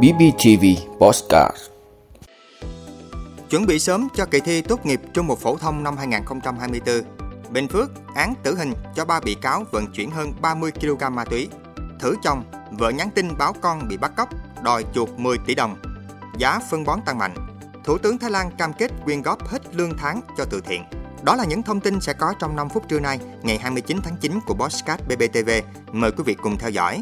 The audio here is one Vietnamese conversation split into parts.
BBTV Postcard Chuẩn bị sớm cho kỳ thi tốt nghiệp trung học phổ thông năm 2024, Bình Phước án tử hình cho ba bị cáo vận chuyển hơn 30 kg ma túy. Thử chồng, vợ nhắn tin báo con bị bắt cóc, đòi chuột 10 tỷ đồng. Giá phân bón tăng mạnh. Thủ tướng Thái Lan cam kết quyên góp hết lương tháng cho từ thiện. Đó là những thông tin sẽ có trong 5 phút trưa nay, ngày 29 tháng 9 của Bosscat BBTV. Mời quý vị cùng theo dõi.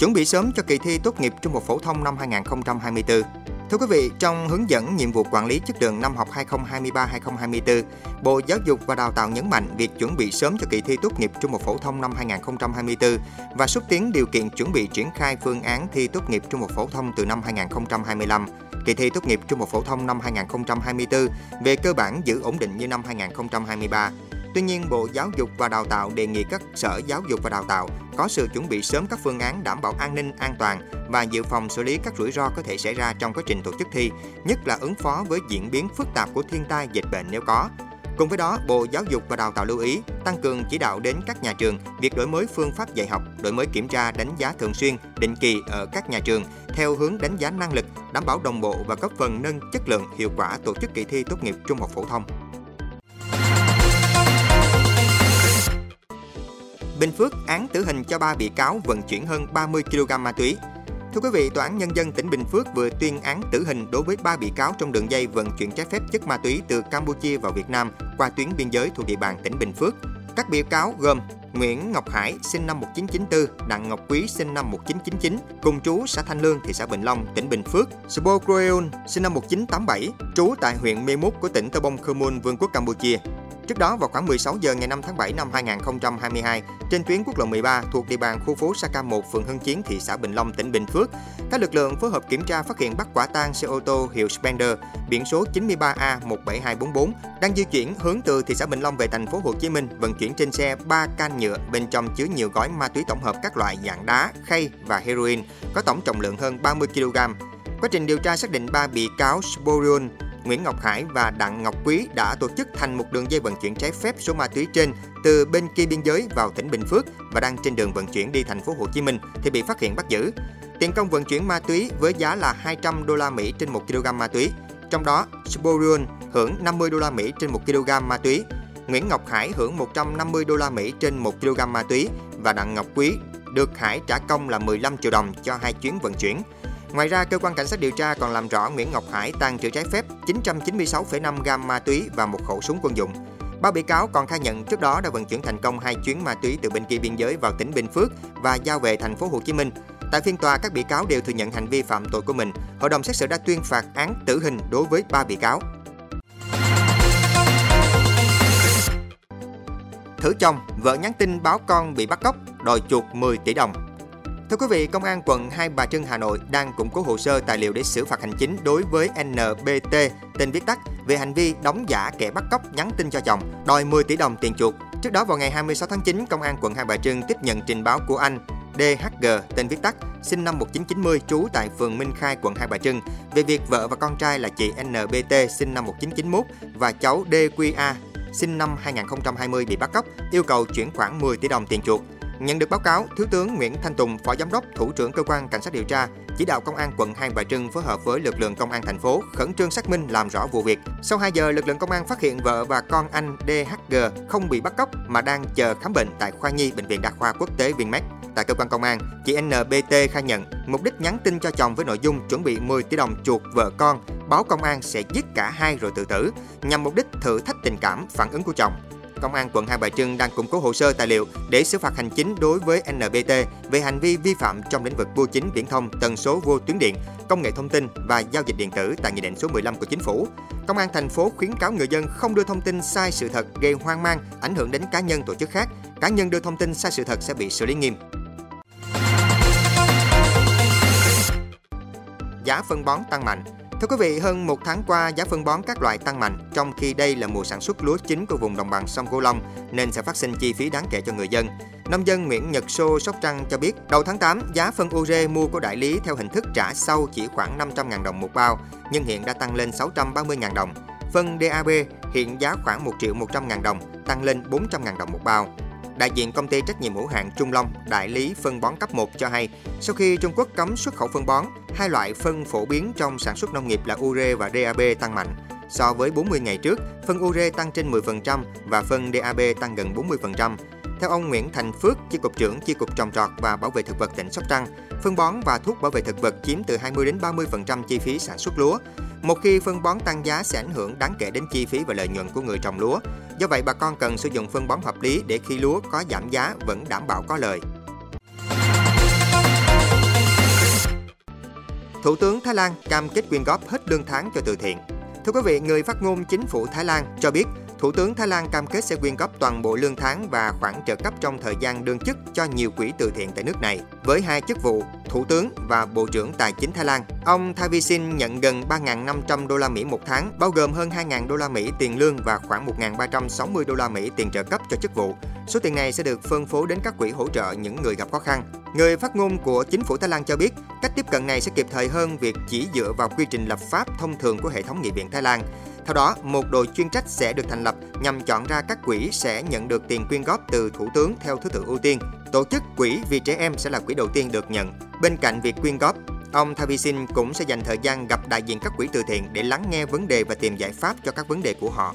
Chuẩn bị sớm cho kỳ thi tốt nghiệp trung học phổ thông năm 2024. Thưa quý vị, trong hướng dẫn nhiệm vụ quản lý chất lượng năm học 2023-2024, Bộ Giáo dục và Đào tạo nhấn mạnh việc chuẩn bị sớm cho kỳ thi tốt nghiệp trung học phổ thông năm 2024 và xúc tiến điều kiện chuẩn bị triển khai phương án thi tốt nghiệp trung học phổ thông từ năm 2025. Kỳ thi tốt nghiệp trung học phổ thông năm 2024 về cơ bản giữ ổn định như năm 2023. Tuy nhiên, Bộ Giáo dục và Đào tạo đề nghị các sở giáo dục và đào tạo có sự chuẩn bị sớm các phương án đảm bảo an ninh, an toàn và dự phòng xử lý các rủi ro có thể xảy ra trong quá trình tổ chức thi, nhất là ứng phó với diễn biến phức tạp của thiên tai dịch bệnh nếu có. Cùng với đó, Bộ Giáo dục và Đào tạo lưu ý tăng cường chỉ đạo đến các nhà trường việc đổi mới phương pháp dạy học, đổi mới kiểm tra đánh giá thường xuyên, định kỳ ở các nhà trường theo hướng đánh giá năng lực, đảm bảo đồng bộ và góp phần nâng chất lượng hiệu quả tổ chức kỳ thi tốt nghiệp trung học phổ thông. Bình Phước án tử hình cho ba bị cáo vận chuyển hơn 30 kg ma túy. Thưa quý vị, Tòa án Nhân dân tỉnh Bình Phước vừa tuyên án tử hình đối với ba bị cáo trong đường dây vận chuyển trái phép chất ma túy từ Campuchia vào Việt Nam qua tuyến biên giới thuộc địa bàn tỉnh Bình Phước. Các bị cáo gồm Nguyễn Ngọc Hải, sinh năm 1994, Đặng Ngọc Quý, sinh năm 1999, cùng trú xã Thanh Lương, thị xã Bình Long, tỉnh Bình Phước, Sbo Croeun, sinh năm 1987, trú tại huyện Mê Mút của tỉnh Tơ Bông Khơ Môn, Vương quốc Campuchia. Trước đó vào khoảng 16 giờ ngày 5 tháng 7 năm 2022, trên tuyến quốc lộ 13 thuộc địa bàn khu phố Saka 1, phường Hưng Chiến, thị xã Bình Long, tỉnh Bình Phước, các lực lượng phối hợp kiểm tra phát hiện bắt quả tang xe ô tô hiệu Spender biển số 93A17244 đang di chuyển hướng từ thị xã Bình Long về thành phố Hồ Chí Minh vận chuyển trên xe 3 can nhựa bên trong chứa nhiều gói ma túy tổng hợp các loại dạng đá, khay và heroin có tổng trọng lượng hơn 30 kg. Quá trình điều tra xác định ba bị cáo Sporion Nguyễn Ngọc Hải và Đặng Ngọc Quý đã tổ chức thành một đường dây vận chuyển trái phép số ma túy trên từ bên kia biên giới vào tỉnh Bình Phước và đang trên đường vận chuyển đi thành phố Hồ Chí Minh thì bị phát hiện bắt giữ. Tiền công vận chuyển ma túy với giá là 200 đô la Mỹ trên 1 kg ma túy. Trong đó, Sporion hưởng 50 đô la Mỹ trên 1 kg ma túy, Nguyễn Ngọc Hải hưởng 150 đô la Mỹ trên 1 kg ma túy và Đặng Ngọc Quý được Hải trả công là 15 triệu đồng cho hai chuyến vận chuyển. Ngoài ra, cơ quan cảnh sát điều tra còn làm rõ Nguyễn Ngọc Hải tàn trữ trái phép 996,5 gam ma túy và một khẩu súng quân dụng. Ba bị cáo còn khai nhận trước đó đã vận chuyển thành công hai chuyến ma túy từ bên kia biên giới vào tỉnh Bình Phước và giao về thành phố Hồ Chí Minh. Tại phiên tòa, các bị cáo đều thừa nhận hành vi phạm tội của mình. Hội đồng xét xử đã tuyên phạt án tử hình đối với ba bị cáo. Thử chồng, vợ nhắn tin báo con bị bắt cóc, đòi chuột 10 tỷ đồng. Thưa quý vị, Công an quận Hai Bà Trưng Hà Nội đang củng cố hồ sơ tài liệu để xử phạt hành chính đối với NBT, tên viết tắt, về hành vi đóng giả kẻ bắt cóc nhắn tin cho chồng, đòi 10 tỷ đồng tiền chuộc. Trước đó vào ngày 26 tháng 9, Công an quận Hai Bà Trưng tiếp nhận trình báo của anh DHG, tên viết tắt, sinh năm 1990, trú tại phường Minh Khai, quận Hai Bà Trưng, về việc vợ và con trai là chị NBT, sinh năm 1991 và cháu DQA, sinh năm 2020 bị bắt cóc, yêu cầu chuyển khoảng 10 tỷ đồng tiền chuộc. Nhận được báo cáo, Thiếu tướng Nguyễn Thanh Tùng, Phó Giám đốc, Thủ trưởng Cơ quan Cảnh sát điều tra, chỉ đạo Công an quận Hai Bà Trưng phối hợp với lực lượng Công an thành phố khẩn trương xác minh làm rõ vụ việc. Sau 2 giờ, lực lượng công an phát hiện vợ và con anh DHG không bị bắt cóc mà đang chờ khám bệnh tại khoa nhi Bệnh viện Đa khoa Quốc tế Vinmec. Tại cơ quan công an, chị NBT khai nhận mục đích nhắn tin cho chồng với nội dung chuẩn bị 10 tỷ đồng chuộc vợ con, báo công an sẽ giết cả hai rồi tự tử, nhằm mục đích thử thách tình cảm, phản ứng của chồng. Công an quận Hai Bà Trưng đang củng cố hồ sơ tài liệu để xử phạt hành chính đối với NBT về hành vi vi phạm trong lĩnh vực bưu chính viễn thông, tần số vô tuyến điện, công nghệ thông tin và giao dịch điện tử tại Nghị định số 15 của Chính phủ. Công an thành phố khuyến cáo người dân không đưa thông tin sai sự thật gây hoang mang, ảnh hưởng đến cá nhân tổ chức khác. Cá nhân đưa thông tin sai sự thật sẽ bị xử lý nghiêm. Giá phân bón tăng mạnh, Thưa quý vị, hơn một tháng qua, giá phân bón các loại tăng mạnh, trong khi đây là mùa sản xuất lúa chính của vùng đồng bằng sông Cửu Long, nên sẽ phát sinh chi phí đáng kể cho người dân. Nông dân Nguyễn Nhật Sô, Sóc Trăng cho biết, đầu tháng 8, giá phân ure mua của đại lý theo hình thức trả sau chỉ khoảng 500.000 đồng một bao, nhưng hiện đã tăng lên 630.000 đồng. Phân DAB hiện giá khoảng 1 triệu 100 ngàn đồng, tăng lên 400 ngàn đồng một bao đại diện công ty trách nhiệm hữu hạn Trung Long, đại lý phân bón cấp 1 cho hay, sau khi Trung Quốc cấm xuất khẩu phân bón, hai loại phân phổ biến trong sản xuất nông nghiệp là ure và DAB tăng mạnh. So với 40 ngày trước, phân ure tăng trên 10% và phân DAB tăng gần 40%. Theo ông Nguyễn Thành Phước, chi cục trưởng chi cục trồng trọt và bảo vệ thực vật tỉnh Sóc Trăng, phân bón và thuốc bảo vệ thực vật chiếm từ 20 đến 30% chi phí sản xuất lúa. Một khi phân bón tăng giá sẽ ảnh hưởng đáng kể đến chi phí và lợi nhuận của người trồng lúa. Do vậy, bà con cần sử dụng phân bón hợp lý để khi lúa có giảm giá vẫn đảm bảo có lời. Thủ tướng Thái Lan cam kết quyên góp hết lương tháng cho từ thiện. Thưa quý vị, người phát ngôn chính phủ Thái Lan cho biết Thủ tướng Thái Lan cam kết sẽ quyên góp toàn bộ lương tháng và khoản trợ cấp trong thời gian đương chức cho nhiều quỹ từ thiện tại nước này. Với hai chức vụ, Thủ tướng và Bộ trưởng Tài chính Thái Lan, ông Thavisin nhận gần 3.500 đô la Mỹ một tháng, bao gồm hơn 2.000 đô la Mỹ tiền lương và khoảng 1.360 đô la Mỹ tiền trợ cấp cho chức vụ. Số tiền này sẽ được phân phối đến các quỹ hỗ trợ những người gặp khó khăn. Người phát ngôn của chính phủ Thái Lan cho biết, cách tiếp cận này sẽ kịp thời hơn việc chỉ dựa vào quy trình lập pháp thông thường của hệ thống nghị viện Thái Lan. Theo đó, một đội chuyên trách sẽ được thành lập nhằm chọn ra các quỹ sẽ nhận được tiền quyên góp từ Thủ tướng theo thứ tự ưu tiên. Tổ chức Quỹ vì trẻ em sẽ là quỹ đầu tiên được nhận. Bên cạnh việc quyên góp, ông Thavisin cũng sẽ dành thời gian gặp đại diện các quỹ từ thiện để lắng nghe vấn đề và tìm giải pháp cho các vấn đề của họ.